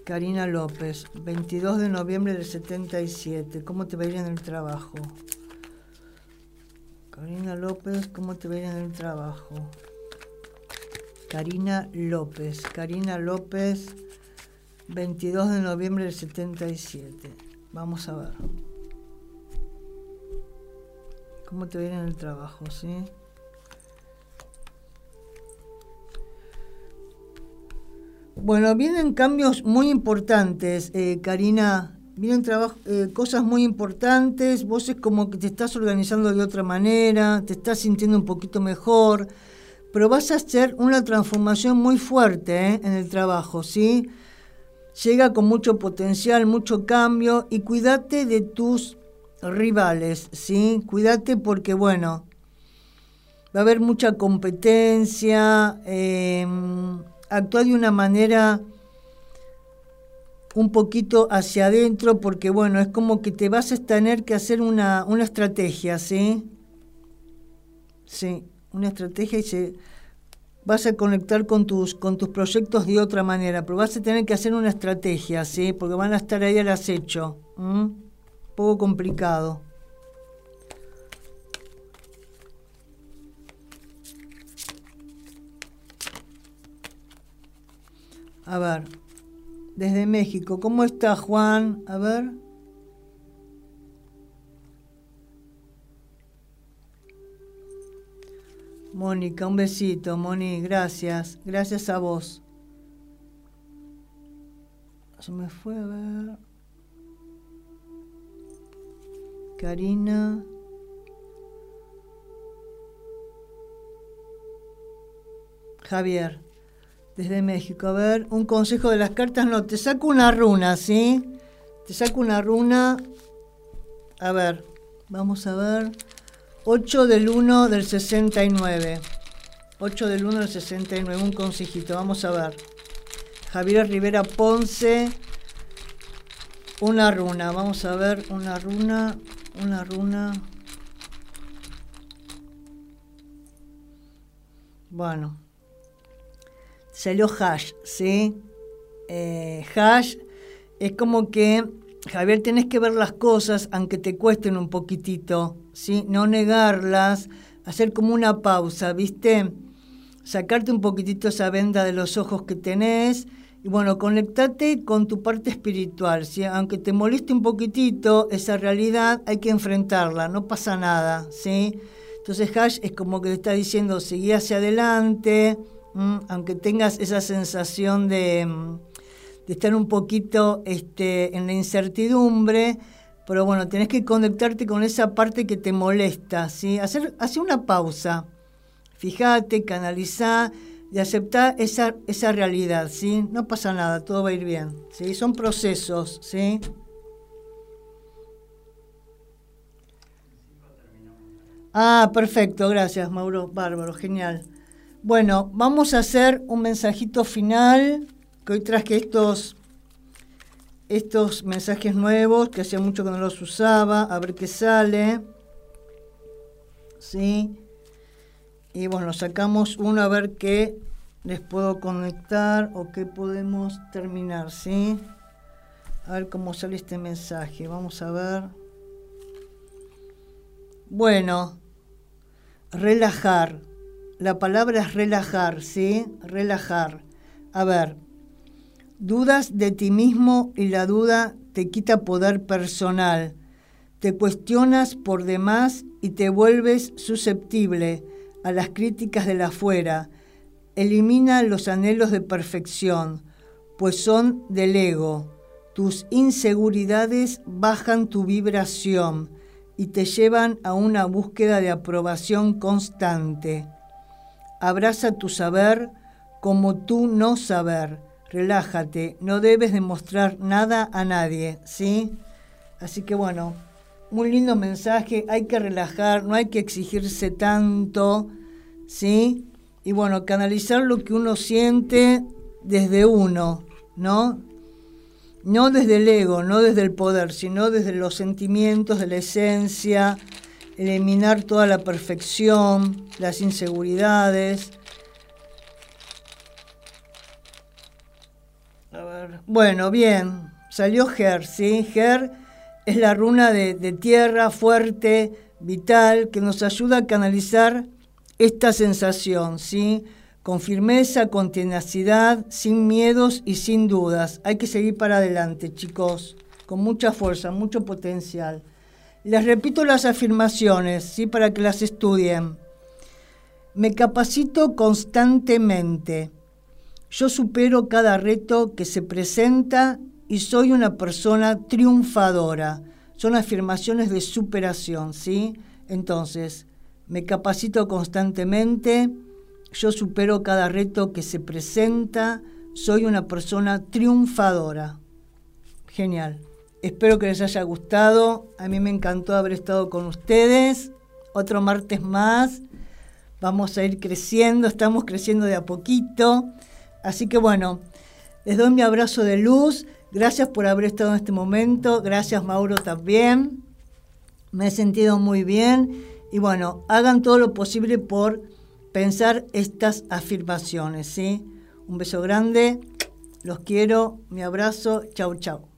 Karina López, 22 de noviembre del 77. ¿Cómo te va a ir en el trabajo? Karina López, ¿cómo te va a ir en el trabajo? Karina López, Karina López, 22 de noviembre del 77. Vamos a ver. ¿Cómo te viene en el trabajo? ¿Sí? Bueno, vienen cambios muy importantes, eh, Karina. Vienen eh, cosas muy importantes. Vos es como que te estás organizando de otra manera, te estás sintiendo un poquito mejor, pero vas a hacer una transformación muy fuerte eh, en el trabajo, ¿sí? Llega con mucho potencial, mucho cambio y cuídate de tus rivales, ¿sí? Cuídate porque, bueno, va a haber mucha competencia, eh, actúa de una manera un poquito hacia adentro porque, bueno, es como que te vas a tener que hacer una, una estrategia, ¿sí? Sí, una estrategia y se vas a conectar con tus, con tus proyectos de otra manera, pero vas a tener que hacer una estrategia, ¿sí? Porque van a estar ahí al acecho poco complicado. A ver, desde México, ¿cómo está Juan? A ver. Mónica, un besito, Moni, gracias. Gracias a vos. Se me fue a ver. Karina. Javier, desde México. A ver, un consejo de las cartas. No, te saco una runa, ¿sí? Te saco una runa. A ver, vamos a ver. 8 del 1 del 69. 8 del 1 del 69, un consejito. Vamos a ver. Javier Rivera Ponce. Una runa. Vamos a ver una runa una runa. Bueno, salió hash, ¿sí? Eh, hash es como que, Javier, tenés que ver las cosas aunque te cuesten un poquitito, ¿sí? No negarlas, hacer como una pausa, ¿viste? Sacarte un poquitito esa venda de los ojos que tenés y bueno, conectate con tu parte espiritual. ¿sí? Aunque te moleste un poquitito esa realidad, hay que enfrentarla, no pasa nada. ¿sí? Entonces Hash es como que está diciendo, seguí hacia adelante, aunque tengas esa sensación de, de, estar un poquito este, en la incertidumbre, pero bueno, tenés que conectarte con esa parte que te molesta, ¿sí? hacer, hacer una pausa, fíjate, canalizá de aceptar esa, esa realidad, ¿sí? No pasa nada, todo va a ir bien, ¿sí? Son procesos, ¿sí? Ah, perfecto, gracias Mauro, bárbaro, genial. Bueno, vamos a hacer un mensajito final, que hoy traje estos, estos mensajes nuevos, que hacía mucho que no los usaba, a ver qué sale. ¿Sí? Y bueno, sacamos uno a ver qué les puedo conectar o qué podemos terminar, ¿sí? A ver cómo sale este mensaje. Vamos a ver. Bueno, relajar. La palabra es relajar, ¿sí? Relajar. A ver, dudas de ti mismo y la duda te quita poder personal. Te cuestionas por demás y te vuelves susceptible a las críticas de la afuera. Elimina los anhelos de perfección, pues son del ego. Tus inseguridades bajan tu vibración. y te llevan a una búsqueda de aprobación constante. Abraza tu saber como tu no saber. Relájate, no debes demostrar nada a nadie, ¿sí? Así que bueno, un lindo mensaje, hay que relajar, no hay que exigirse tanto, ¿sí? Y bueno, canalizar lo que uno siente desde uno, ¿no? No desde el ego, no desde el poder, sino desde los sentimientos, de la esencia, eliminar toda la perfección, las inseguridades. Bueno, bien, salió Ger, ¿sí? Ger es la runa de, de tierra fuerte, vital, que nos ayuda a canalizar esta sensación, ¿sí? Con firmeza, con tenacidad, sin miedos y sin dudas. Hay que seguir para adelante, chicos, con mucha fuerza, mucho potencial. Les repito las afirmaciones, ¿sí? Para que las estudien. Me capacito constantemente. Yo supero cada reto que se presenta y soy una persona triunfadora. Son afirmaciones de superación, ¿sí? Entonces, me capacito constantemente, yo supero cada reto que se presenta, soy una persona triunfadora. Genial. Espero que les haya gustado. A mí me encantó haber estado con ustedes. Otro martes más. Vamos a ir creciendo, estamos creciendo de a poquito. Así que bueno, les doy mi abrazo de luz. Gracias por haber estado en este momento. Gracias Mauro también. Me he sentido muy bien y bueno, hagan todo lo posible por pensar estas afirmaciones, ¿sí? Un beso grande, los quiero, mi abrazo, chau chau.